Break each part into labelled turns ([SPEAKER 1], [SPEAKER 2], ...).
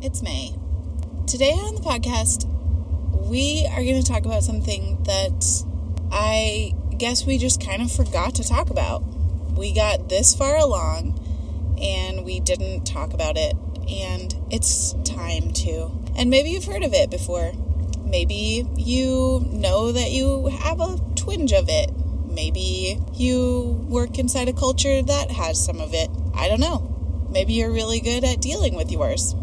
[SPEAKER 1] it's Mei. Today on the podcast, we are going to talk about something that I guess we just kind of forgot to talk about. We got this far along and we didn't talk about it, and it's time to. And maybe you've heard of it before. Maybe you know that you have a twinge of it. Maybe you work inside a culture that has some of it. I don't know. Maybe you're really good at dealing with yours.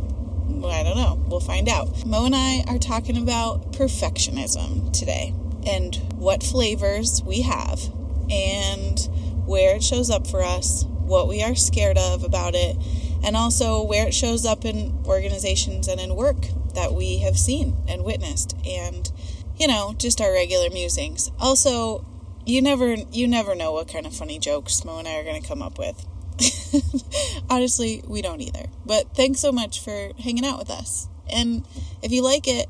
[SPEAKER 1] I don't know. We'll find out. Moe and I are talking about perfectionism today and what flavors we have and where it shows up for us, what we are scared of about it, and also where it shows up in organizations and in work that we have seen and witnessed and you know, just our regular musings. Also, you never you never know what kind of funny jokes Moe and I are going to come up with. Honestly, we don't either. But thanks so much for hanging out with us. And if you like it,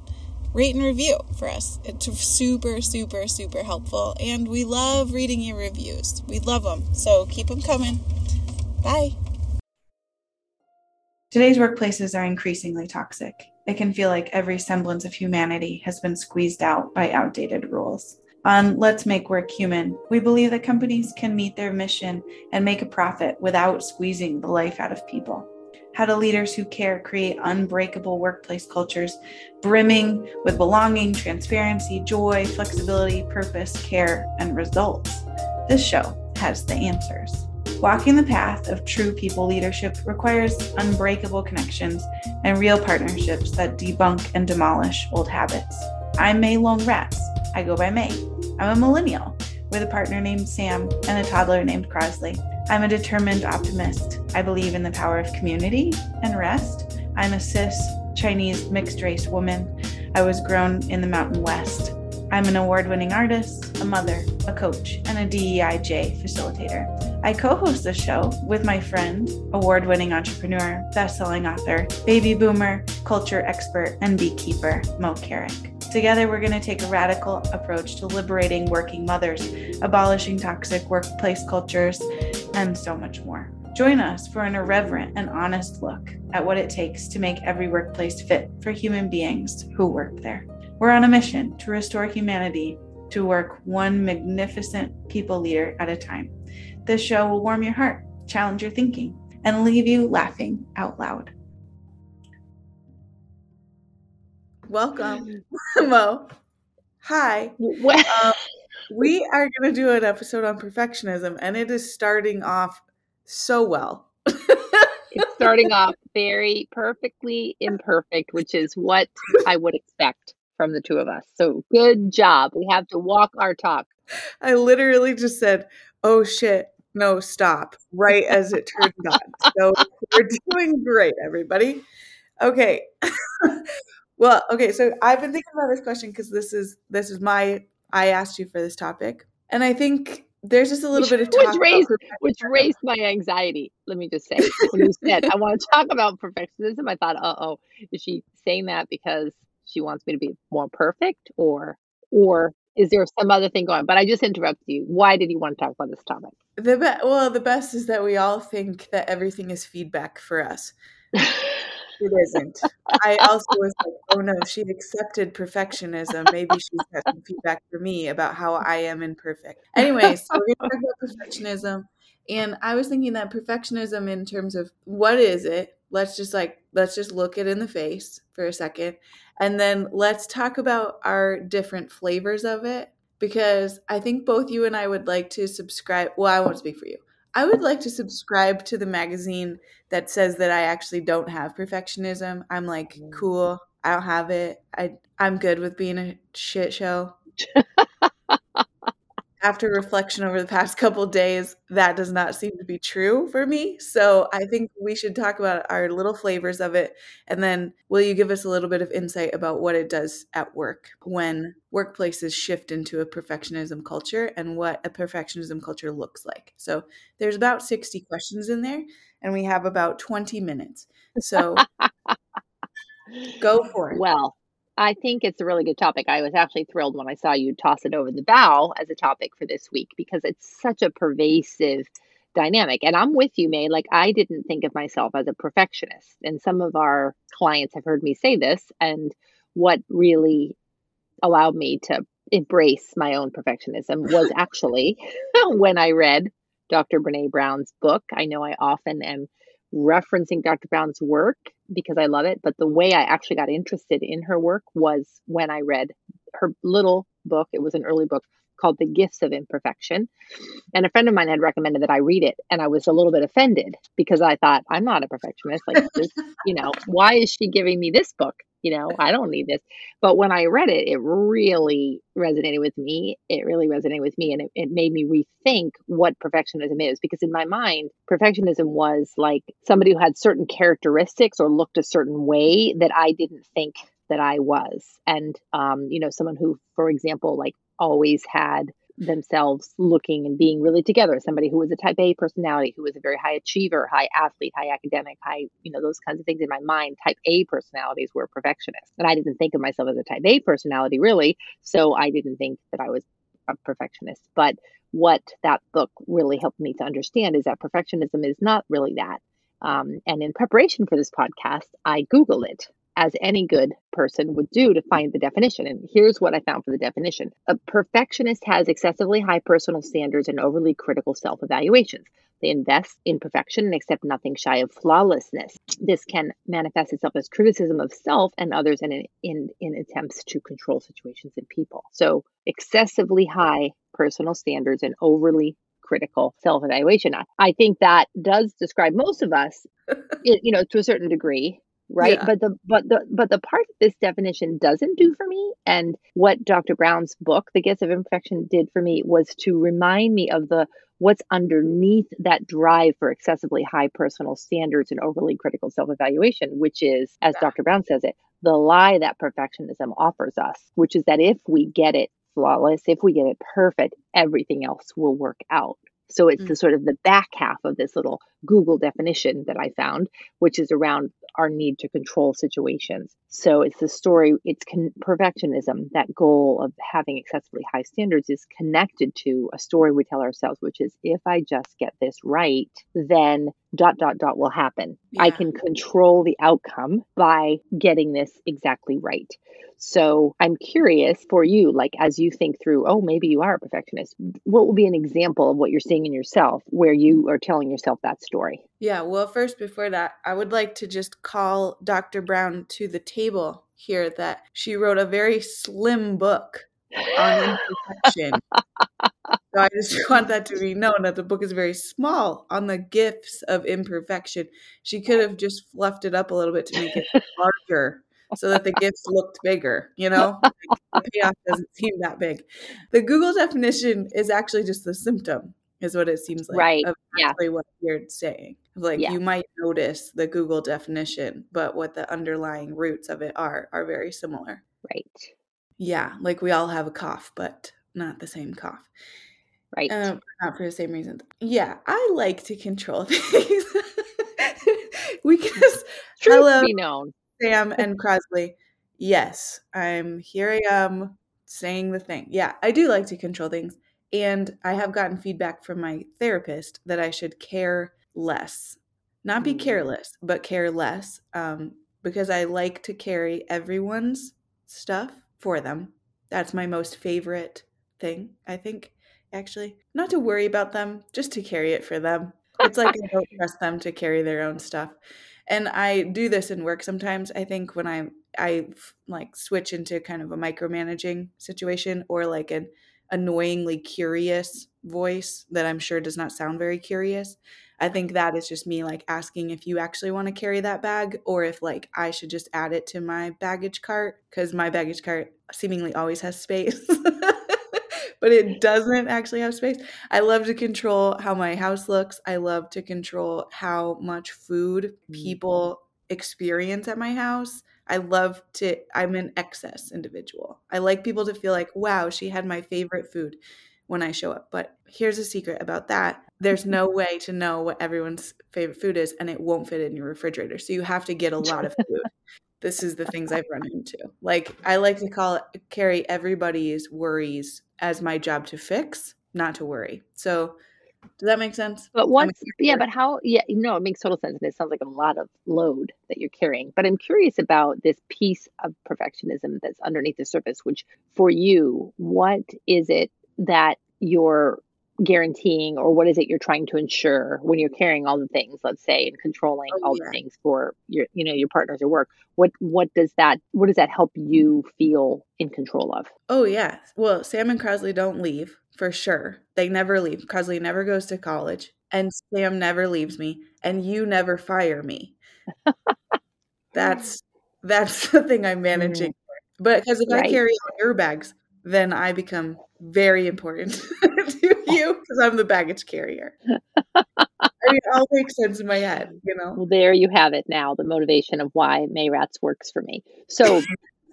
[SPEAKER 1] rate and review for us. It's super, super, super helpful. And we love reading your reviews. We love them. So keep them coming. Bye.
[SPEAKER 2] Today's workplaces are increasingly toxic. It can feel like every semblance of humanity has been squeezed out by outdated rules on Let's Make Work Human, we believe that companies can meet their mission and make a profit without squeezing the life out of people. How do leaders who care create unbreakable workplace cultures brimming with belonging, transparency, joy, flexibility, purpose, care, and results? This show has the answers. Walking the path of true people leadership requires unbreakable connections and real partnerships that debunk and demolish old habits. I'm Mei Long Rats. I go by Mei. I'm a millennial with a partner named Sam and a toddler named Crosley. I'm a determined optimist. I believe in the power of community and rest. I'm a cis Chinese mixed race woman. I was grown in the Mountain West. I'm an award winning artist, a mother, a coach, and a DEIJ facilitator. I co host the show with my friend, award winning entrepreneur, best selling author, baby boomer, culture expert, and beekeeper, Moe Carrick. Together, we're going to take a radical approach to liberating working mothers, abolishing toxic workplace cultures, and so much more. Join us for an irreverent and honest look at what it takes to make every workplace fit for human beings who work there. We're on a mission to restore humanity to work one magnificent people leader at a time. This show will warm your heart, challenge your thinking, and leave you laughing out loud. Welcome, Moe. Hi. Um, we are going to do an episode on perfectionism, and it is starting off so well.
[SPEAKER 3] it's starting off very perfectly imperfect, which is what I would expect from the two of us. So good job. We have to walk our talk.
[SPEAKER 2] I literally just said, oh shit, no, stop, right as it turned on. So we're doing great, everybody. Okay. Well, okay, so I've been thinking about this question because this is this is my I asked you for this topic, and I think there's just a little
[SPEAKER 3] which,
[SPEAKER 2] bit of talk
[SPEAKER 3] which raised which raised my anxiety. Let me just say, when you said I want to talk about perfectionism, I thought, uh oh, is she saying that because she wants me to be more perfect, or or is there some other thing going? But I just interrupted you. Why did you want to talk about this topic?
[SPEAKER 2] The be- well, the best is that we all think that everything is feedback for us. it isn't. I also was like, oh no, she accepted perfectionism. Maybe she's got some feedback for me about how I am imperfect. Anyway, so we're going to talk about perfectionism. And I was thinking that perfectionism, in terms of what is it, let's just like, let's just look it in the face for a second. And then let's talk about our different flavors of it. Because I think both you and I would like to subscribe. Well, I won't speak for you. I would like to subscribe to the magazine that says that I actually don't have perfectionism. I'm like, mm. cool. I don't have it. I I'm good with being a shit show. After reflection over the past couple days, that does not seem to be true for me. So I think we should talk about our little flavors of it. And then will you give us a little bit of insight about what it does at work when workplaces shift into a perfectionism culture and what a perfectionism culture looks like? So there's about 60 questions in there and we have about 20 minutes. So go for it.
[SPEAKER 3] Well, I think it's a really good topic. I was actually thrilled when I saw you toss it over the bow as a topic for this week because it's such a pervasive dynamic. And I'm with you, Mei. Like, I didn't think of myself as a perfectionist. And some of our clients have heard me say this. And what really allowed me to embrace my own perfectionism was actually when I read Dr. Brene Brown's book. I know I often am referencing Dr. Brown's work because I love it, but the way I actually got interested in her work was when I read her little book. It was an early book called The Gifts of Imperfection. And a friend of mine had recommended that I read it. And I was a little bit offended because I thought, I'm not a perfectionist. Like, this, you know, why is she giving me this book? You know, I don't need this. But when I read it, it really resonated with me. It really resonated with me. And it, it made me rethink what perfectionism is. Because in my mind, perfectionism was like somebody who had certain characteristics or looked a certain way that I didn't think that I was. And, um, you know, someone who, for example, like always had themselves looking and being really together. Somebody who was a type A personality, who was a very high achiever, high athlete, high academic, high, you know, those kinds of things in my mind. Type A personalities were perfectionists. And I didn't think of myself as a type A personality really. So I didn't think that I was a perfectionist. But what that book really helped me to understand is that perfectionism is not really that. Um, and in preparation for this podcast, I Googled it as any good person would do to find the definition. And here's what I found for the definition A perfectionist has excessively high personal standards and overly critical self evaluations. They invest in perfection and accept nothing shy of flawlessness. This can manifest itself as criticism of self and others and in, in, in attempts to control situations and people. So, excessively high personal standards and overly critical self evaluation. I think that does describe most of us, you know, to a certain degree right yeah. but the but the but the part that this definition doesn't do for me and what dr brown's book the gifts of imperfection did for me was to remind me of the what's underneath that drive for excessively high personal standards and overly critical self-evaluation which is as dr brown says it the lie that perfectionism offers us which is that if we get it flawless if we get it perfect everything else will work out so it's mm. the sort of the back half of this little Google definition that I found, which is around our need to control situations. So it's the story, it's con- perfectionism. That goal of having excessively high standards is connected to a story we tell ourselves, which is if I just get this right, then dot, dot, dot will happen. Yeah. I can control the outcome by getting this exactly right. So I'm curious for you, like as you think through, oh, maybe you are a perfectionist, what will be an example of what you're seeing in yourself where you are telling yourself that story?
[SPEAKER 2] Yeah, well, first, before that, I would like to just call Dr. Brown to the table here that she wrote a very slim book on imperfection. so I just want that to be known that the book is very small on the gifts of imperfection. She could have just fluffed it up a little bit to make it larger so that the gifts looked bigger, you know? the payoff doesn't seem that big. The Google definition is actually just the symptom, is what it seems like.
[SPEAKER 3] Right.
[SPEAKER 2] Yeah. what you're saying. Like yeah. you might notice the Google definition, but what the underlying roots of it are are very similar.
[SPEAKER 3] Right.
[SPEAKER 2] Yeah, like we all have a cough, but not the same cough.
[SPEAKER 3] Right.
[SPEAKER 2] Um, not for the same reason. Yeah, I like to control things. we can just
[SPEAKER 3] Truth hello, be known.
[SPEAKER 2] Sam and Crosley. Yes, I'm here. I am saying the thing. Yeah, I do like to control things, and I have gotten feedback from my therapist that I should care less, not be mm. careless, but care less, um, because I like to carry everyone's stuff for them. That's my most favorite thing. I think actually not to worry about them, just to carry it for them. It's like I don't trust them to carry their own stuff and i do this in work sometimes i think when i i like switch into kind of a micromanaging situation or like an annoyingly curious voice that i'm sure does not sound very curious i think that is just me like asking if you actually want to carry that bag or if like i should just add it to my baggage cart because my baggage cart seemingly always has space but it doesn't actually have space. I love to control how my house looks. I love to control how much food mm. people experience at my house. I love to, I'm an excess individual. I like people to feel like, wow, she had my favorite food when I show up. But here's a secret about that there's mm-hmm. no way to know what everyone's favorite food is, and it won't fit in your refrigerator. So you have to get a lot of food. this is the things I've run into. Like I like to call it carry everybody's worries as my job to fix, not to worry. So Does that make sense?
[SPEAKER 3] But once, yeah, but how? Yeah, no, it makes total sense, and it sounds like a lot of load that you're carrying. But I'm curious about this piece of perfectionism that's underneath the surface. Which, for you, what is it that you're guaranteeing or what is it you're trying to ensure when you're carrying all the things let's say and controlling oh, all yeah. the things for your you know your partners or work what what does that what does that help you feel in control of
[SPEAKER 2] oh yeah well sam and Crosley don't leave for sure they never leave Crosley never goes to college and sam never leaves me and you never fire me that's that's the thing i'm managing mm. but because if right. i carry all your bags then i become very important to you because I'm the baggage carrier. I mean, it all makes sense in my head, you know.
[SPEAKER 3] Well, there you have it. Now the motivation of why Mayrats works for me. So,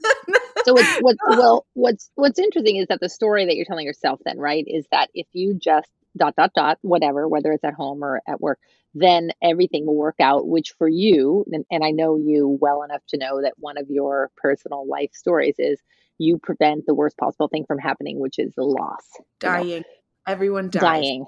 [SPEAKER 3] so what's, what's well, what's what's interesting is that the story that you're telling yourself then, right, is that if you just dot dot dot whatever, whether it's at home or at work, then everything will work out. Which for you, and, and I know you well enough to know that one of your personal life stories is you prevent the worst possible thing from happening, which is the loss.
[SPEAKER 2] Dying. You know? Everyone dies.
[SPEAKER 3] Dying.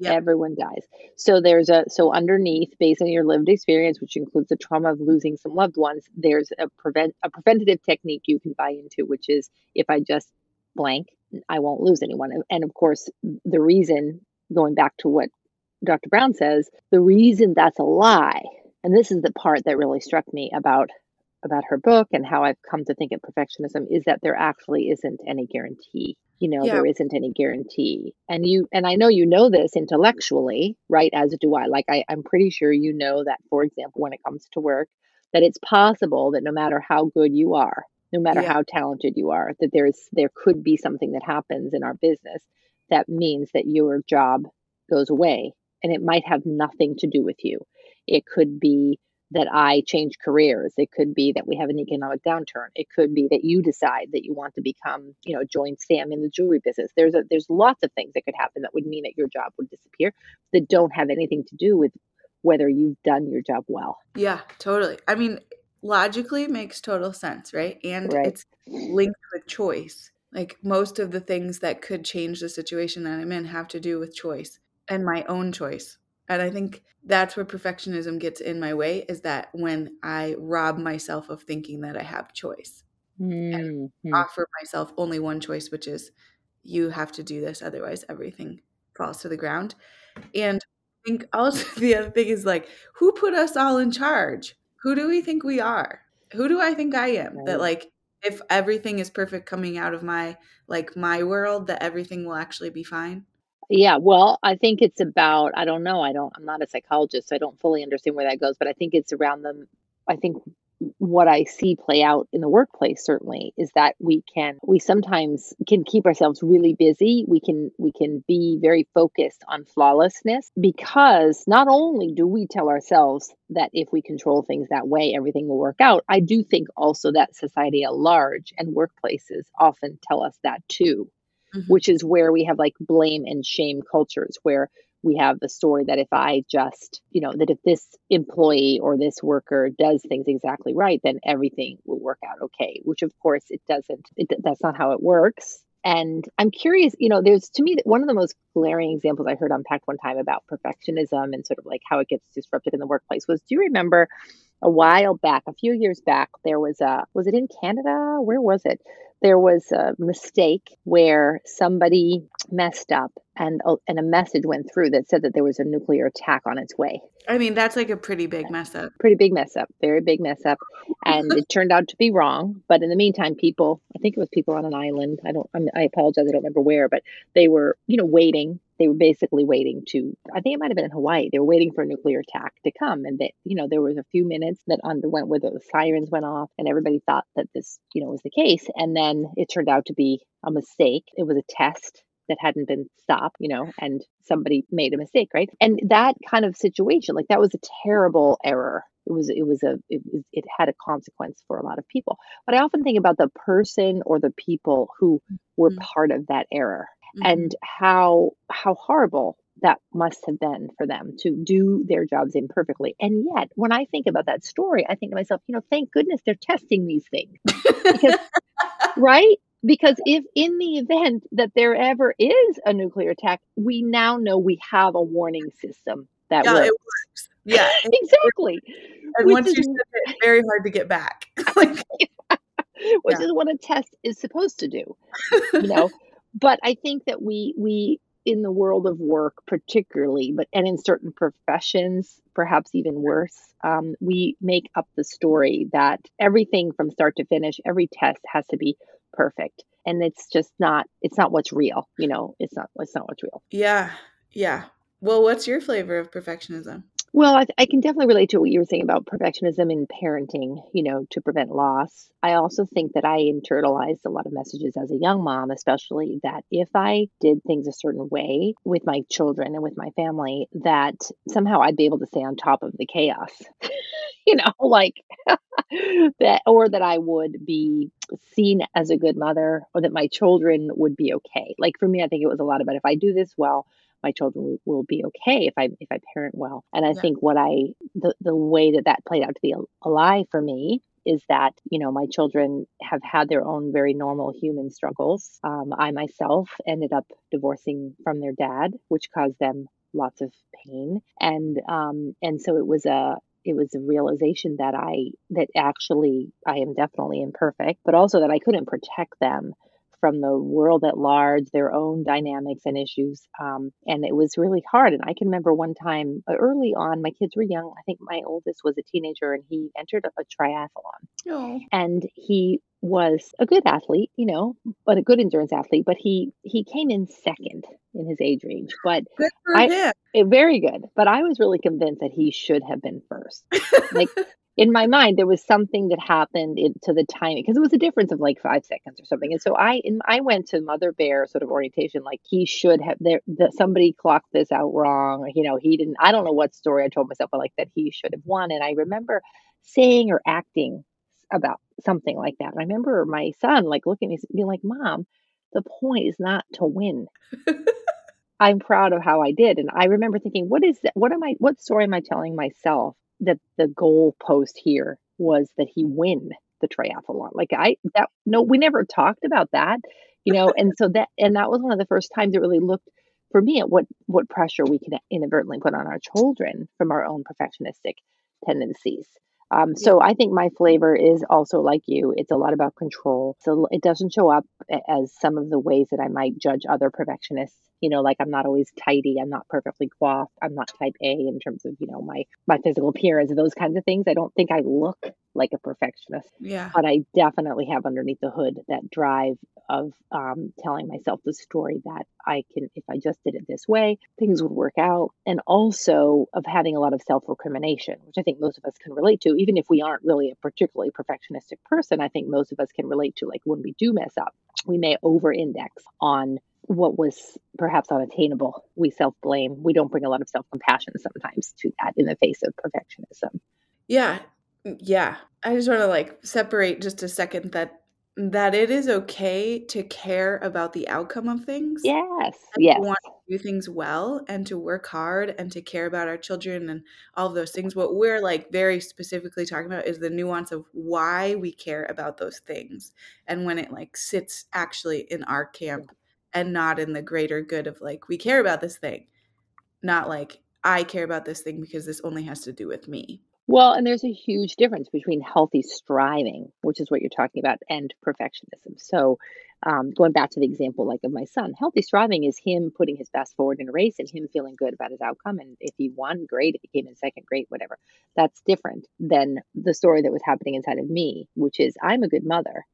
[SPEAKER 3] Yep. Everyone dies. So there's a so underneath, based on your lived experience, which includes the trauma of losing some loved ones, there's a prevent a preventative technique you can buy into, which is if I just blank, I won't lose anyone. And of course, the reason going back to what Dr. Brown says, the reason that's a lie, and this is the part that really struck me about about her book and how I've come to think of perfectionism is that there actually isn't any guarantee. You know, yeah. there isn't any guarantee. And you and I know you know this intellectually, right? As do I. Like I, I'm pretty sure you know that, for example, when it comes to work, that it's possible that no matter how good you are, no matter yeah. how talented you are, that there's there could be something that happens in our business that means that your job goes away. And it might have nothing to do with you. It could be that I change careers. It could be that we have an economic downturn. It could be that you decide that you want to become, you know, join Sam in the jewelry business. There's a, there's lots of things that could happen that would mean that your job would disappear that don't have anything to do with whether you've done your job well.
[SPEAKER 2] Yeah, totally. I mean, logically makes total sense, right? And right. it's linked with choice. Like most of the things that could change the situation that I'm in have to do with choice and my own choice. And I think that's where perfectionism gets in my way is that when I rob myself of thinking that I have choice mm-hmm. and offer myself only one choice, which is you have to do this, otherwise everything falls to the ground. And I think also the other thing is like, who put us all in charge? Who do we think we are? Who do I think I am? Right. That like if everything is perfect coming out of my like my world, that everything will actually be fine.
[SPEAKER 3] Yeah, well, I think it's about, I don't know, I don't, I'm not a psychologist, so I don't fully understand where that goes, but I think it's around them. I think what I see play out in the workplace certainly is that we can we sometimes can keep ourselves really busy. We can we can be very focused on flawlessness because not only do we tell ourselves that if we control things that way everything will work out. I do think also that society at large and workplaces often tell us that too mm-hmm. which is where we have like blame and shame cultures where we have the story that if I just, you know, that if this employee or this worker does things exactly right, then everything will work out okay, which of course it doesn't. It, that's not how it works. And I'm curious, you know, there's to me one of the most glaring examples I heard unpacked one time about perfectionism and sort of like how it gets disrupted in the workplace was do you remember a while back, a few years back, there was a, was it in Canada? Where was it? There was a mistake where somebody messed up and a, and a message went through that said that there was a nuclear attack on its way.
[SPEAKER 2] I mean, that's like a pretty big mess up.
[SPEAKER 3] Pretty big mess up. Very big mess up. And it turned out to be wrong. But in the meantime, people, I think it was people on an island. I don't, I apologize. I don't remember where, but they were, you know, waiting they were basically waiting to i think it might have been in hawaii they were waiting for a nuclear attack to come and that you know there was a few minutes that underwent where the sirens went off and everybody thought that this you know was the case and then it turned out to be a mistake it was a test that hadn't been stopped, you know, and somebody made a mistake, right? And that kind of situation, like that was a terrible error. It was, it was a, it was, it had a consequence for a lot of people. But I often think about the person or the people who were mm-hmm. part of that error mm-hmm. and how how horrible that must have been for them to do their jobs imperfectly. And yet, when I think about that story, I think to myself, you know, thank goodness they're testing these things. Because, right? because if in the event that there ever is a nuclear attack, we now know we have a warning system that
[SPEAKER 2] yeah,
[SPEAKER 3] works.
[SPEAKER 2] it works. Yeah,
[SPEAKER 3] exactly.
[SPEAKER 2] and
[SPEAKER 3] Which
[SPEAKER 2] once you
[SPEAKER 3] is-
[SPEAKER 2] send it, very hard to get back. like,
[SPEAKER 3] which
[SPEAKER 2] Yeah.
[SPEAKER 3] is what a test is supposed to do you know but i think that we we in the world of work particularly but and in certain professions perhaps even worse um, we make up the story that everything from start to finish every test has to be perfect and it's just not it's not what's real you know it's not it's not what's real
[SPEAKER 2] yeah, yeah. Well, what's your flavor of perfectionism?
[SPEAKER 3] Well, I, I can definitely relate to what you were saying about perfectionism in parenting, you know, to prevent loss. I also think that I internalized a lot of messages as a young mom, especially that if I did things a certain way with my children and with my family, that somehow I'd be able to stay on top of the chaos. you know, like that, or that I would be seen as a good mother, or that my children would be okay. Like for me, I think it was a lot about if I do this well, my children will- be okay if I if I parent well. And I
[SPEAKER 2] Yeah.
[SPEAKER 3] think what I the the way that that played out to be a, a lie for me is that you know my children have had their own very normal human struggles. Um, I myself ended up divorcing from their dad, which caused them lots of pain, and um, and so it was a it was a realization that I that actually I am definitely imperfect, but also that I couldn't protect them from the world at large, their own dynamics and issues. Um, and it was really hard. And I can remember one time uh, early on, my kids were young. I think my oldest was a teenager and he entered a, a triathlon.
[SPEAKER 2] No.
[SPEAKER 3] And he was a good athlete, you know, but a good endurance athlete. But he he came in second in his age range, but
[SPEAKER 2] Good for
[SPEAKER 3] I-
[SPEAKER 2] him.
[SPEAKER 3] eh, very good. But I was really convinced that he should have been first. Like in my mind there was something that happened in, to the timing because it was a difference of like five seconds or something. And so i in, i went to mother bear sort of orientation like he should have there that somebody clocked this out wrong you know he didn't i don't know what story i told myself but like that he should have won. And i remember saying or acting about something like that. And i remember my son like looking at me being like mom the point is not to win. I'm proud of how i did. And i remember thinking what is that what am i what story am i telling myself that the goal post here was that he win the triathlon. Like I that no, we never talked about that, you know, and so that and that was one of the first times it really looked for me at what what pressure we can inadvertently put on our children from our own perfectionistic tendencies. Um, so I think my flavor is also like you. It's a lot about control. So it doesn't show up as some of the ways that I might judge other perfectionists. You know, like I'm not always tidy. I'm not perfectly coiffed. I'm not type A in terms of you know my my physical appearance and those kinds of things. I don't think I look like a perfectionist
[SPEAKER 2] Yeah.
[SPEAKER 3] but I definitely have underneath the hood that drive of um, telling myself the story that I can, if I just did it this way, things would work out. And also of having a lot of self recrimination, which I think most of us can relate to, even if we aren't really a particularly perfectionistic person. I think most of us can relate to, like, when we do mess up, we may over index on what was perhaps unattainable. We self blame. We don't bring a lot of self compassion sometimes to that in the face of perfectionism.
[SPEAKER 2] Yeah. Mm, yeah. I just want to like separate just a second that that it is okay to care about the outcome of things.
[SPEAKER 3] Yes. Yes.
[SPEAKER 2] Want to do things well and to work hard and to care about our children and all of those things. What we're like very specifically talking about is the nuance of why we care about those things and when it like sits actually in our camp and not in the greater good of like we care about this thing, not like I care about this thing because this only has to do with me.
[SPEAKER 3] Well, and there's a huge difference between healthy striving, which is what you're talking about, and perfectionism. So, um, going back to the example like of my son, healthy striving is him putting his best forward in a race and him feeling good about his outcome. And if he won, great. If he came in second, great. Whatever. That's different than the story that was happening inside of me, which is I'm a good mother.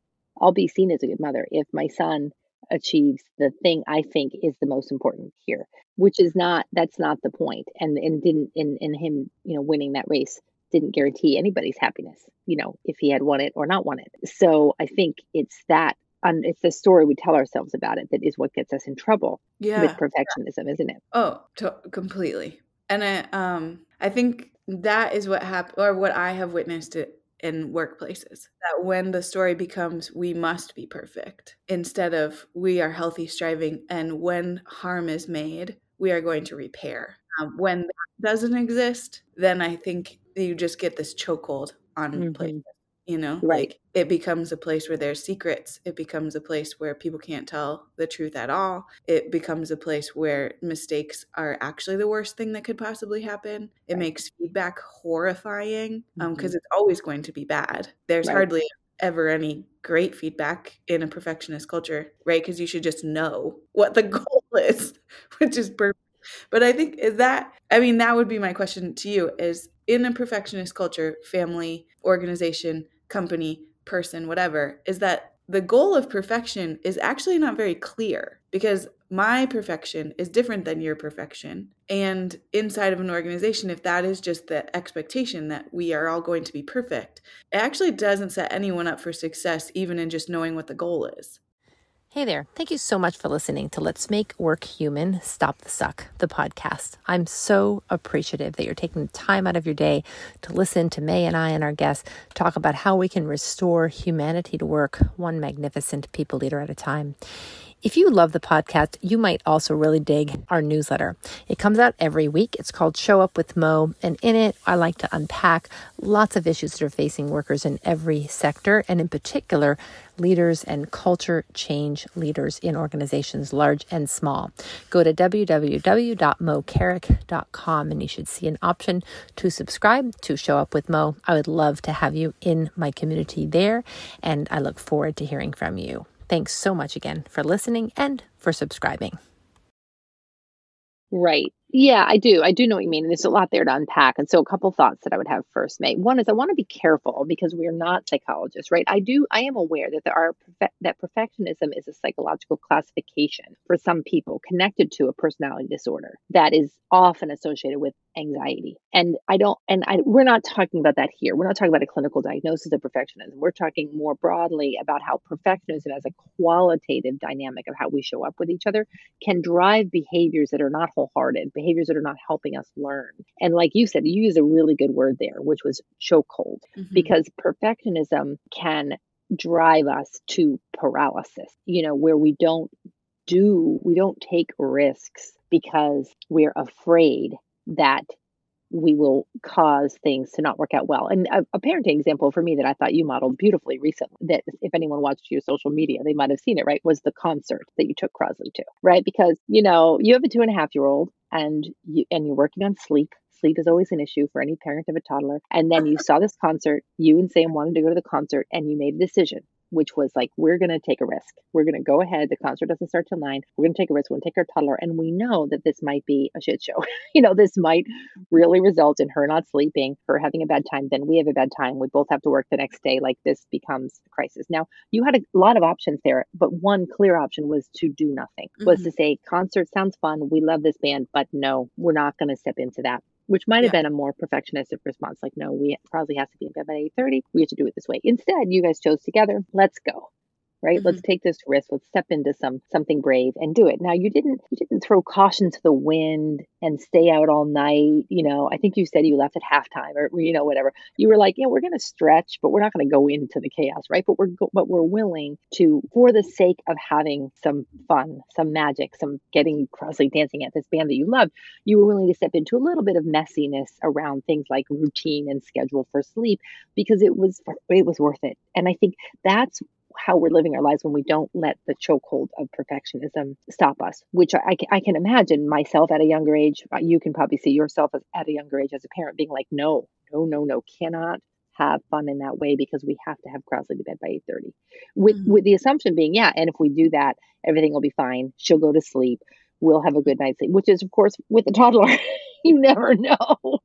[SPEAKER 3] I'll be seen as a good mother if my son achieves the thing I think is the most important here, which is not that's not the point. And and didn't in in him you know winning that race didn't guarantee anybody's happiness, you know, if he had won it or not won it. So I think it's that, um, it's the story we tell ourselves about it that is what gets us in trouble
[SPEAKER 2] Yeah.
[SPEAKER 3] with perfectionism, isn't it?
[SPEAKER 2] Oh, to- completely. And I, um, I think that is what happened, or what I have witnessed it in workplaces. That when the story becomes "we must be perfect" instead of "we are healthy, striving," and when harm is made, we are going to repair. Um, when that doesn't exist, then I think you just get this chokehold on
[SPEAKER 3] Mhm.
[SPEAKER 2] places. you know
[SPEAKER 3] Right.
[SPEAKER 2] like it becomes a place where there's secrets it becomes a place where people can't tell the truth at all it becomes a place where mistakes are actually the worst thing that could possibly happen it
[SPEAKER 3] Right.
[SPEAKER 2] makes feedback horrifying um
[SPEAKER 3] Mhm.
[SPEAKER 2] because it's always going to be bad there's
[SPEAKER 3] Right.
[SPEAKER 2] hardly ever any great feedback in a perfectionist culture right because you should just know what the goal is which is perfect but I think is that I mean that would be my question to you is in a perfectionist culture, family, organization, company, person, whatever, is that the goal of perfection is actually not very clear because my perfection is different than your perfection. And inside of an organization, if that is just the expectation that we are all going to be perfect, it actually doesn't set anyone up for success, even in just knowing what the goal is.
[SPEAKER 4] Hey there. Thank you so much for listening to Let's Make Work Human, Stop the Suck, the podcast. I'm so appreciative that you're taking time out of your day to listen to Mei and I and our guests talk about how we can restore humanity to work, one magnificent people leader at a time. If you love the podcast, you might also really dig our newsletter. It comes out every week. It's called Show Up with Moe, and in it, I like to unpack lots of issues that are facing workers in every sector, and in particular, leaders and culture change leaders in organizations large and small. Go to www.moecarrick.com and you should see an option to subscribe to Show Up with Moe. I would love to have you in my community there, and I look forward to hearing from you. Thanks so much again for listening and for subscribing.
[SPEAKER 3] Right. Yeah, I do. I do know what you mean. And there's a lot there to unpack. And so a couple thoughts that I would have first, Mei. One is I want to be careful because we are not psychologists, right? I do I am aware that there are that perfectionism is a psychological classification for some people connected to a personality disorder that is often associated with anxiety. And I don't and I we're not talking about that here. We're not talking about a clinical diagnosis of perfectionism. We're talking more broadly about how perfectionism as a qualitative dynamic of how we show up with each other can drive behaviors that are not wholehearted behaviors that are not helping us learn. And like you said, you used a really good word there, which was chokehold,
[SPEAKER 2] Mhm.
[SPEAKER 3] because perfectionism can drive us to paralysis, you know, where we don't do, we don't take risks because we're afraid that we will cause things to not work out well. And a, a parenting example for me that I thought you modeled beautifully recently, that if anyone watched your social media, they might have seen it, right? Was the concert that you took Crosley to, right? Because, you know, you have a two and a half year old and you and you're working on sleep. Sleep is always an issue for any parent of a toddler. And then you saw this concert, you and Sam wanted to go to the concert and you made a decision which was like, we're going to take a risk. We're going to go ahead. The concert doesn't start till nine. We're going to take a risk. We're going to take our toddler. And we know that this might be a shit show. you know, this might really result in her not sleeping, her having a bad time. Then we have a bad time. We both have to work the next day. Like this becomes a crisis. Now, you had a lot of options there, but one clear option was to do nothing, was
[SPEAKER 2] Mhm.
[SPEAKER 3] to say, concert sounds fun. We love this band, but no, we're not going to step into that which might have
[SPEAKER 2] Yeah.
[SPEAKER 3] been a more perfectionistic response like no we probably has to be in bed by 8.30 we have to do it this way. Instead you guys chose together. Let's go right? Mm-hmm. Let's take this risk. Let's step into some something brave and do it. Now you didn't you didn't throw caution to the wind and stay out all night you know? I think you said you left at halftime or you know whatever. You were like yeah we're going to stretch but we're not going to go into the chaos right? But we're go- but we're willing to for the sake of having some fun some magic some getting Crosley dancing at this band that you love you were willing to step into a little bit of messiness around things like routine and schedule for sleep because it was it was worth it. And i think that's how we're living our lives when we don't let the chokehold of perfectionism stop us which I, I can imagine myself at a younger age uh, you can probably see yourself as, at a younger age as a parent being like no no no no cannot have fun in that way because we have to have Crosley to bed by 8:30 with
[SPEAKER 2] Mhm.
[SPEAKER 3] with the assumption being yeah and if we do that everything will be fine. She'll go to sleep. We'll have a good night's sleep which is of course with a toddler you never know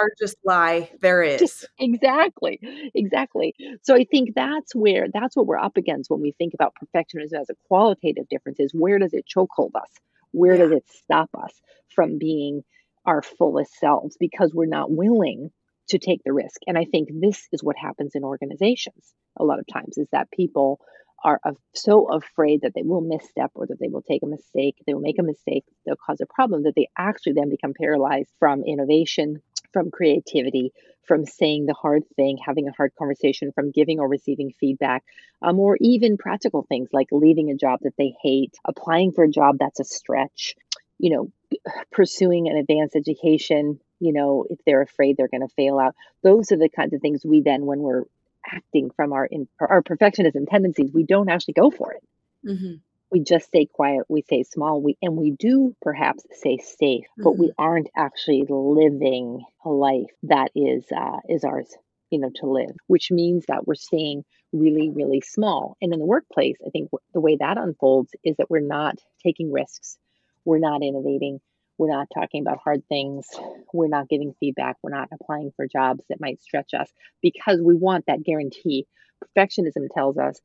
[SPEAKER 2] Largest lie there is.
[SPEAKER 3] exactly exactly. So i think that's where that's what we're up against when we think about perfectionism as a qualitative difference is where does it chokehold us? Where does it stop us from being our fullest selves because we're not willing to take the risk? And i think this is what happens in organizations a lot of times is that people are so afraid that they will misstep or that they will take a mistake they will make a mistake they'll cause a problem that they actually then become paralyzed from innovation from creativity, from saying the hard thing, having a hard conversation, from giving or receiving feedback, um, or even practical things like leaving a job that they hate, applying for a job that's a stretch, you know, pursuing an advanced education, you know, if they're afraid they're going to fail out. Those are the kinds of things we then, when we're acting from our in, our perfectionism tendencies, we don't actually go for it.
[SPEAKER 2] Mm-hmm.
[SPEAKER 3] We just stay quiet, we say small, we and we do perhaps say safe, but we
[SPEAKER 2] Mm-hmm.
[SPEAKER 3] aren't actually living a life that is uh, is ours, you know, to live. Which means that we're staying really, really small. And in the workplace, I think the way that unfolds is that we're not taking risks, we're not innovating, we're not talking about hard things, we're not giving feedback, we're not applying for jobs that might stretch us because we want that guarantee. Perfectionism tells us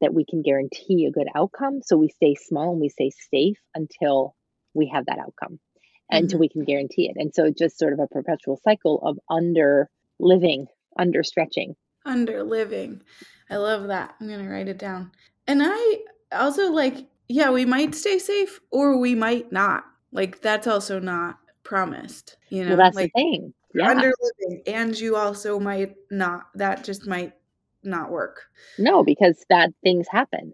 [SPEAKER 3] that we can guarantee a good outcome. So we stay small and we stay safe until we have that outcome, until
[SPEAKER 2] Mhm.
[SPEAKER 3] we can guarantee it. And so just sort of a perpetual cycle of under living, under stretching.
[SPEAKER 2] Under living. I love that. I'm going to write it down. And I also like, yeah, we might stay safe or we might not. Like, that's also not promised, you know?
[SPEAKER 3] well, that's
[SPEAKER 2] like,
[SPEAKER 3] the thing. Yeah.
[SPEAKER 2] under living, and you also might not. That just might not work.
[SPEAKER 3] No, because bad things happen,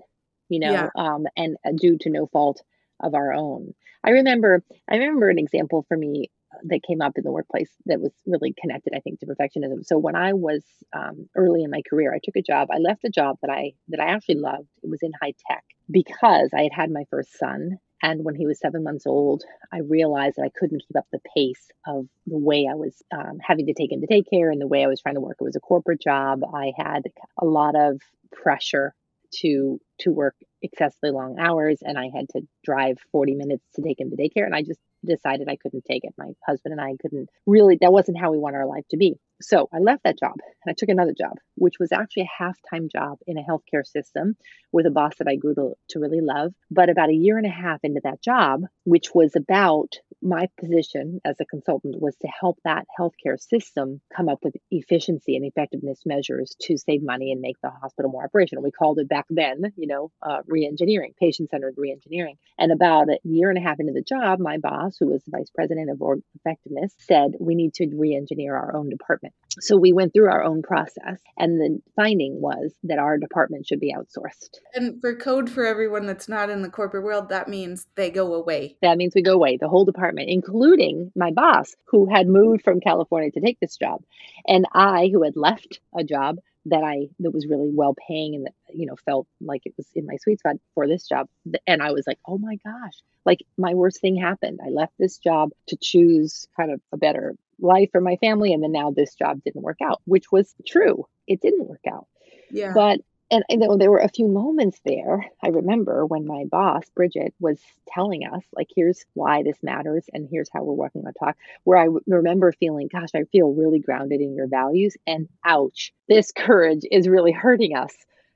[SPEAKER 3] you know,
[SPEAKER 2] Yeah.
[SPEAKER 3] um, and uh, due to no fault of our own. I remember, I remember an example for me that came up in the workplace that was really connected, I think, to perfectionism. So when I was um, early in my career, I took a job. I left a job that I that I actually loved. It was in high tech because I had had my first son, and when he was seven months old, I realized that I couldn't keep up the pace of the way I was um, having to take him to daycare and the way I was trying to work. It was a corporate job. I had a lot of pressure to to work excessively long hours and I had to drive 40 minutes to take him to daycare and I just decided I couldn't take it. My husband and I couldn't really that wasn't how we want our life to be. So I left that job and I took another job, which was actually a half-time job in a healthcare system with a boss that I grew to, to really love. But about a year and a half into that job, which was about my position as a consultant was to help that healthcare system come up with efficiency and effectiveness measures to save money and make the hospital more operational. We called it back then, you know, uh, re-engineering, patient-centered re-engineering. And about a year and a half into the job, my boss, who was the vice president of org effectiveness, said we need to re-engineer our own department. So we went through our own process, and the finding was that our department should be outsourced.
[SPEAKER 2] And for code for everyone that's not in the corporate world, that means they go away.
[SPEAKER 3] That means we go away, the whole department, including my boss, who had moved from California to take this job, and I, who had left a job that I that was really well paying and that you know felt like it was in my sweet spot for this job. And I was like, oh my gosh, like my worst thing happened. I left this job to choose kind of a better life for my family, and then now this job didn't work out, which was true. It didn't work out,
[SPEAKER 2] Yeah.
[SPEAKER 3] but and, and there- there were a few moments there i remember when my boss bridget was telling us like here's why this matters and here's how we're working on talk where i remember feeling gosh i feel really grounded in your values and ouch this courage is really hurting us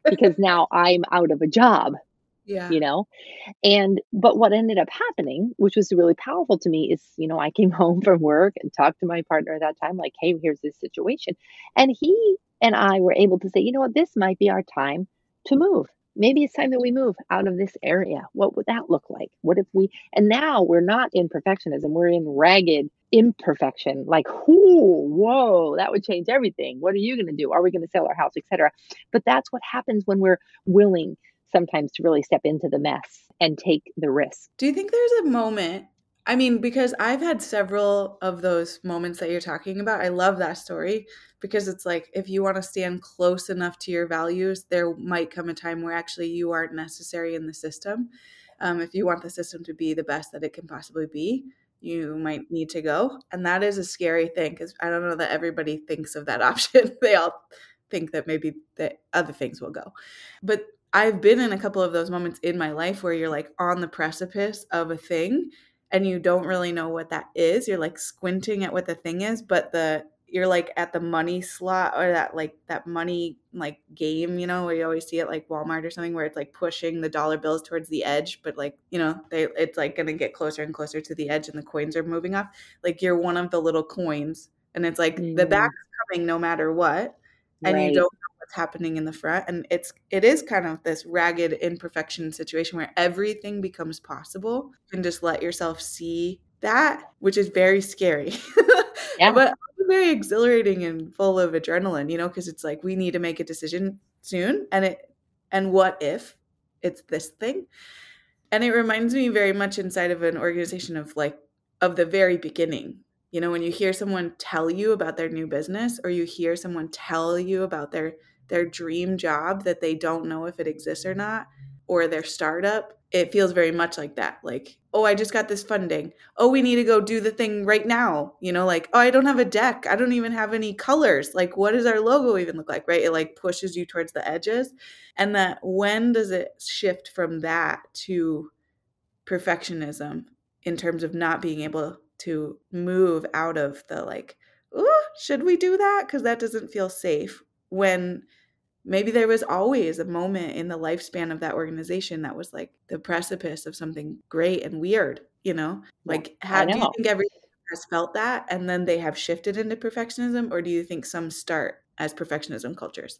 [SPEAKER 3] because now i'm out of a job
[SPEAKER 2] yeah.
[SPEAKER 3] you know? And but what ended up happening which was really powerful to me is you know i came home from work and talked to my partner at that time like hey here's this situation. And he and i were able to say you know what? This might be our time to move. Maybe it's time that we move out of this area. What would that look like? What if we and now we're not in perfectionism. We're in ragged imperfection. Like whoo whoa that would change everything. What are you going to do? Are we going to sell our house? etc but that's what happens when we're willing sometimes to really step into the mess and take the risk.
[SPEAKER 2] Do you think there's a moment? I mean, because I've had several of those moments that you're talking about. I love that story because it's like if you want to stand close enough to your values, there might come a time where actually you aren't necessary in the system. Um, if you want the system to be the best that it can possibly be, you might need to go. And that is a scary thing because I don't know that everybody thinks of that option. they all think that maybe that other things will go. But I've been in a couple of those moments in my life where you're like on the precipice of a thing and you don't really know what that is. You're like squinting at what the thing is, but the you're like at the money slot or that like that money like game, you know, where you always see it like Walmart or something where it's like pushing the dollar bills towards the edge, but like, you know, they it's like gonna get closer and closer to the edge and the coins are moving off. Like you're one of the little coins and it's like the
[SPEAKER 3] Mm.
[SPEAKER 2] back's coming no matter what and
[SPEAKER 3] Right.
[SPEAKER 2] you don't know what's happening in the front and it's it is kind of this ragged imperfection situation where everything becomes possible. And just let yourself see that which is very scary.
[SPEAKER 3] Yeah.
[SPEAKER 2] but very exhilarating and full of adrenaline you know because it's like we need to make a decision soon and it and what if it's this thing? And it reminds me very much inside of an organization of like of the very beginning. You know when you hear someone tell you about their new business or you hear someone tell you about their their dream job that they don't know if it exists or not, or their startup, it feels very much like that. Like, oh, I just got this funding. Oh, we need to go do the thing right now. You know, like, oh, I don't have a deck. I don't even have any colors. Like, what does our logo even look like? Right? It like pushes you towards the edges. And that when does it shift from that to perfectionism in terms of not being able to move out of the like, oh, should we do that? Because that doesn't feel safe when maybe there was always a moment in the lifespan of that organization that was like the precipice of something great and weird you know like how do you think everyone has felt that and then they have shifted into perfectionism or do you think some start as perfectionism cultures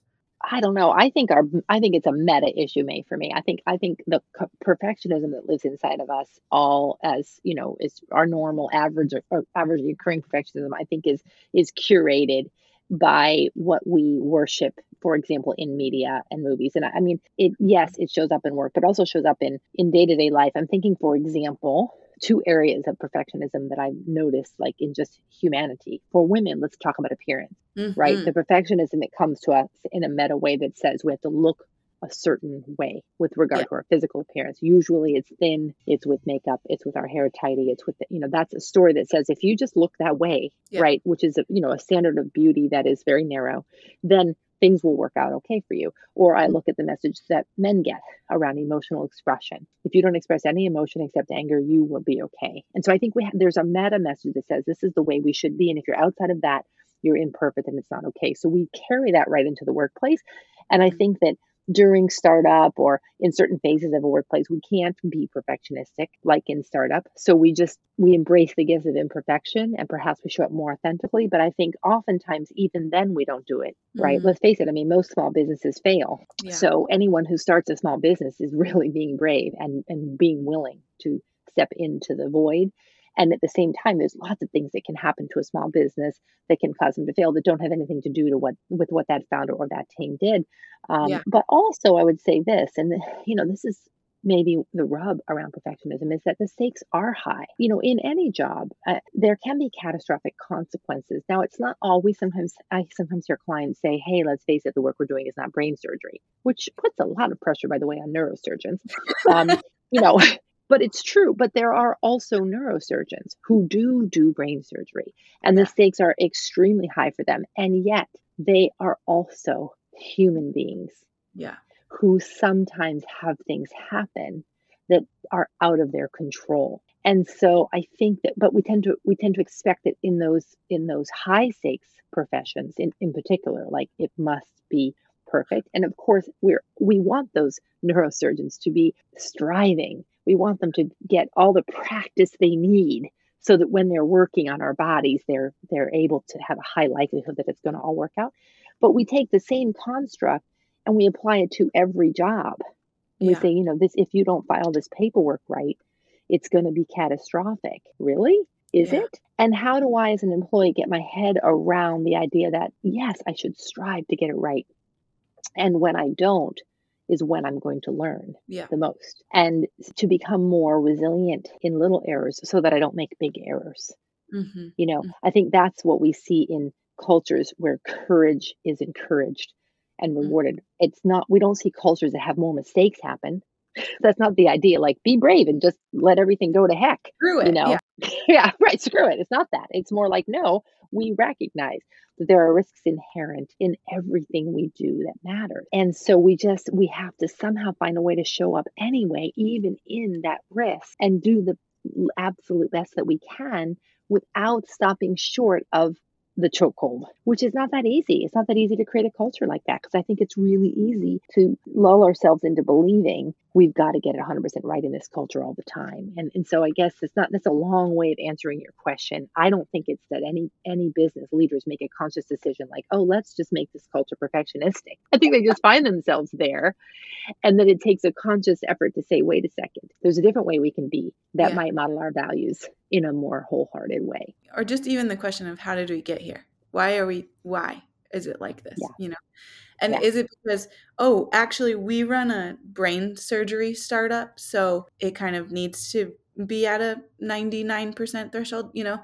[SPEAKER 3] I don't know. I think our I think it's a meta issue, Mei for me. I think I think the perfectionism that lives inside of us, all as you know, is our normal average or average occurring perfectionism. I think is is curated by what we worship for example in media and movies. And i mean it yes it shows up in work but also shows up in in day-to-day life. I'm thinking for example two areas of perfectionism that i've noticed like in just humanity. For women let's talk about appearance mm-hmm. right the perfectionism that comes to us in a meta way that says we have to look a certain way with regard yeah. to our physical appearance. Usually it's thin, it's with makeup, it's with our hair tidy, it's with, the, you know, that's a story that says if you just look that way, yeah. right, which is, a, you know, a standard of beauty that is very narrow, then things will work out okay for you. Or I mm-hmm. look at the message that men get around emotional expression. If you don't express any emotion except anger, you will be okay. And so I think we have, there's a meta message that says this is the way we should be. And if you're outside of that, you're imperfect and it's not okay. So we carry that right into the workplace. And I mm-hmm. think that during startup or in certain phases of a workplace we can't be perfectionistic like in startup so we just we embrace the gifts of imperfection and perhaps we show up more authentically but i think oftentimes even then we don't do it right mm-hmm. let's face it i mean most small businesses fail yeah. so anyone who starts a small business is really being brave and and being willing to step into the void and at the same time, there's lots of things that can happen to a small business that can cause them to fail that don't have anything to do to what with what that founder or that team did. Um, yeah. But also, I would say this, and you know, this is maybe the rub around perfectionism is that the stakes are high. You know, in any job, uh, there can be catastrophic consequences. Now, it's not always. Sometimes I sometimes hear clients say, "Hey, let's face it, the work we're doing is not brain surgery," which puts a lot of pressure, by the way, on neurosurgeons. Um, you know, but it's true. But there are also neurosurgeons who do do brain surgery, and the stakes are extremely high for them. And yet, they are also human beings.
[SPEAKER 2] Yeah.
[SPEAKER 3] Who sometimes have things happen that are out of their control. And so I think that but we tend to we tend to expect that in those in those high stakes professions in, in particular, like it must be perfect. And of course we're we want those neurosurgeons to be striving we want them to get all the practice they need so that when they're working on our bodies, they're they're able to have a high likelihood that it's going to all work out. But we take the same construct and we apply it to every job. Yeah. We say, you know, this if you don't file this paperwork right, it's going to be catastrophic. Really? Is yeah. it? And how do I, as an employee, get my head around the idea that yes, I should strive to get it right, and when I don't, is when I'm going to learn
[SPEAKER 2] yeah.
[SPEAKER 3] the most and to become more resilient in little errors so that I don't make big errors. Mm-hmm. You know, mm-hmm. I think that's what we see in cultures where courage is encouraged and mm-hmm. rewarded. Mm-hmm. It's not, we don't see cultures that have more mistakes happen. That's not the idea. Like, be brave and just let everything go to heck.
[SPEAKER 2] Screw it.
[SPEAKER 3] You know? Yeah. yeah, right. Screw it. It's not that. It's more like, no, we recognize that there are risks inherent in everything we do that matters. And so we just, we have to somehow find a way to show up anyway, even in that risk, and do the absolute best that we can without stopping short of the chokehold, which is not that easy. It's not that easy to create a culture like that because I think it's really easy to lull ourselves into believing we've got to get it 100% right in this culture all the time. And and so I guess it's not that's a long way of answering your question. I don't think it's that any any business leaders make a conscious decision like, "Oh, let's just make this culture perfectionistic." I think they just find themselves there and then it takes a conscious effort to say, "Wait a second. There's a different way we can be that yeah. might model our values in a more wholehearted way."
[SPEAKER 2] Or just even the question of how did we get here? Why are we why is it like this?
[SPEAKER 3] Yeah.
[SPEAKER 2] You know? And yeah. is it because, oh, actually, we run a brain surgery startup, so it kind of needs to be at a 99% threshold, you know?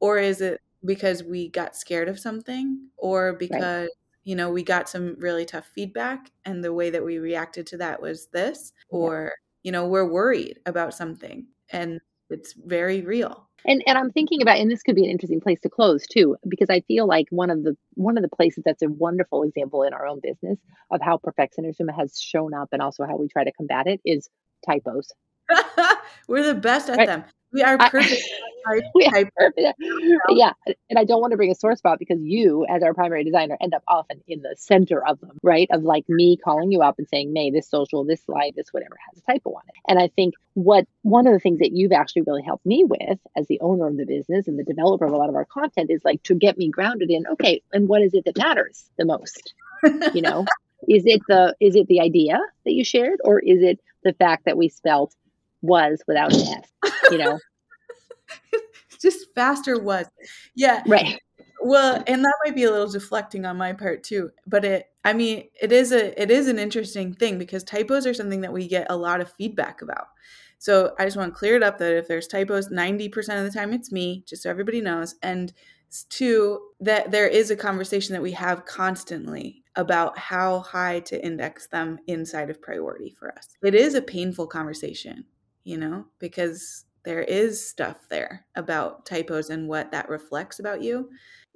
[SPEAKER 2] Or is it because we got scared of something or because right. you know, we got some really tough feedback and the way that we reacted to that was this or you know, we're worried about something and it's very real.
[SPEAKER 3] And and I'm thinking about and this could be an interesting place to close too because I feel like one of the one of the places that's a wonderful example in our own business of how perfectionism has shown up and also how we try to combat it is typos.
[SPEAKER 2] We're the best at right. them. We are perfect.
[SPEAKER 3] I, we are perfect. Yeah. And I don't want to bring a sore spot because you, as our primary designer, end up often in the center of them, right? Of like me calling you up and saying, Mei, this social, this slide, this whatever has a typo on it. And I think what one of the things that you've actually really helped me with as the owner of the business and the developer of a lot of our content is like to get me grounded in, okay, and what is it that matters the most? You know? is it the is it the idea that you shared or is it the fact that we spelt was without an S, you know?
[SPEAKER 2] Just faster was. Yeah.
[SPEAKER 3] Right.
[SPEAKER 2] Well, and that might be a little deflecting on my part too, but it I mean, it is a it is an interesting thing because typos are something that we get a lot of feedback about. So I just want to clear it up that if there's typos, 90% of the time it's me, just so everybody knows. And two, that there is a conversation that we have constantly about how high to index them inside of priority for us. It is a painful conversation you know, because there is stuff there about typos and what that reflects about you.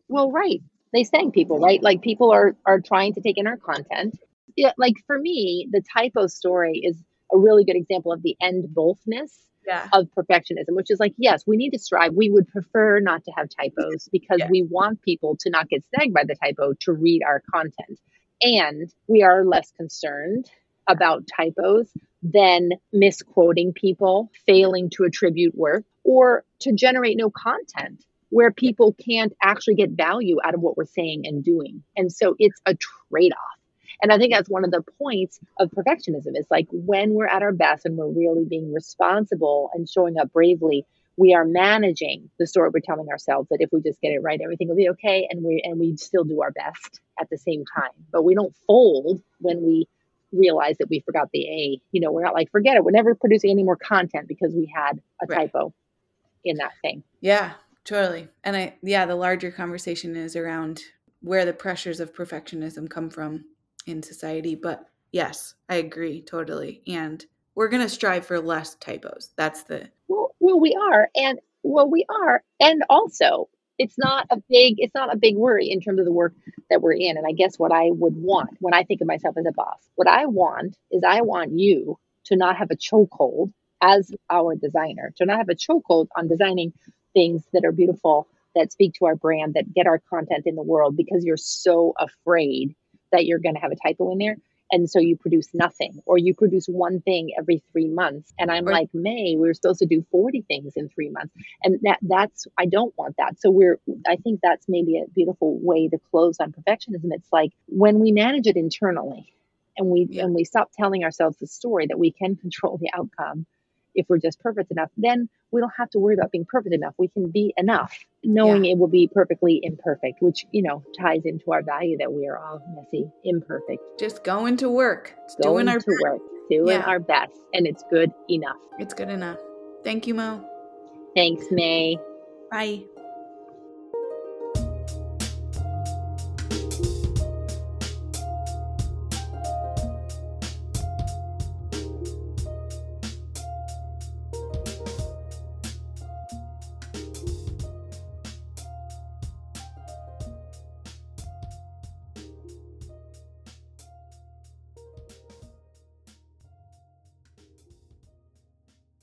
[SPEAKER 3] Well, right. They sang people, right? Like people are are trying to take in our content. Yeah, like for me, the typo story is a really good example of the end boldness yeah. of perfectionism, which is like, yes, we need to strive. We would prefer not to have typos because yeah. we want people to not get snagged by the typo to read our content. And we are less concerned about typos than misquoting people, failing to attribute work, or to generate no content where people can't actually get value out of what we're saying and doing. And so it's a trade off. And I think that's one of the points of perfectionism is like when we're at our best and we're really being responsible and showing up bravely, we are managing the story we're telling ourselves that if we just get it right, everything will be okay. And we and we still do our best at the same time. But we don't fold when we realize that we forgot the A. You know, we're not like, forget it. We're never producing any more content because we had a right. typo in that thing.
[SPEAKER 2] Yeah, totally. And I, yeah, the larger conversation is around where the pressures of perfectionism come from in society. But yes, I agree totally. And we're going to strive for less typos. That's the.
[SPEAKER 3] Well, well, we are. And well, we are. And also, it's not a big it's not a big worry in terms of the work that we're in. And i guess what i would want when i think of myself as a boss what i want is i want you to not have a chokehold as our designer to not have a chokehold on designing things that are beautiful that speak to our brand that get our content in the world because you're so afraid that you're going to have a typo in there and so you produce nothing or you produce one thing every three months. And i'm like Mei we are supposed to do 40 things in three months. And that that's i don't want that. So we're i think that's maybe a beautiful way to close on perfectionism. It's like when we manage it internally and we yeah. and we stop telling ourselves the story that we can control the outcome if we're just perfect enough, then we don't have to worry about being perfect enough. We can be enough, knowing yeah. it will be perfectly imperfect, which, you know, ties into our value that we are all messy, imperfect.
[SPEAKER 2] Just going to work,
[SPEAKER 3] going doing our to work, doing yeah. our best, and it's good enough.
[SPEAKER 2] It's good enough. Thank you, Moe.
[SPEAKER 3] Thanks, Mei.
[SPEAKER 2] Bye.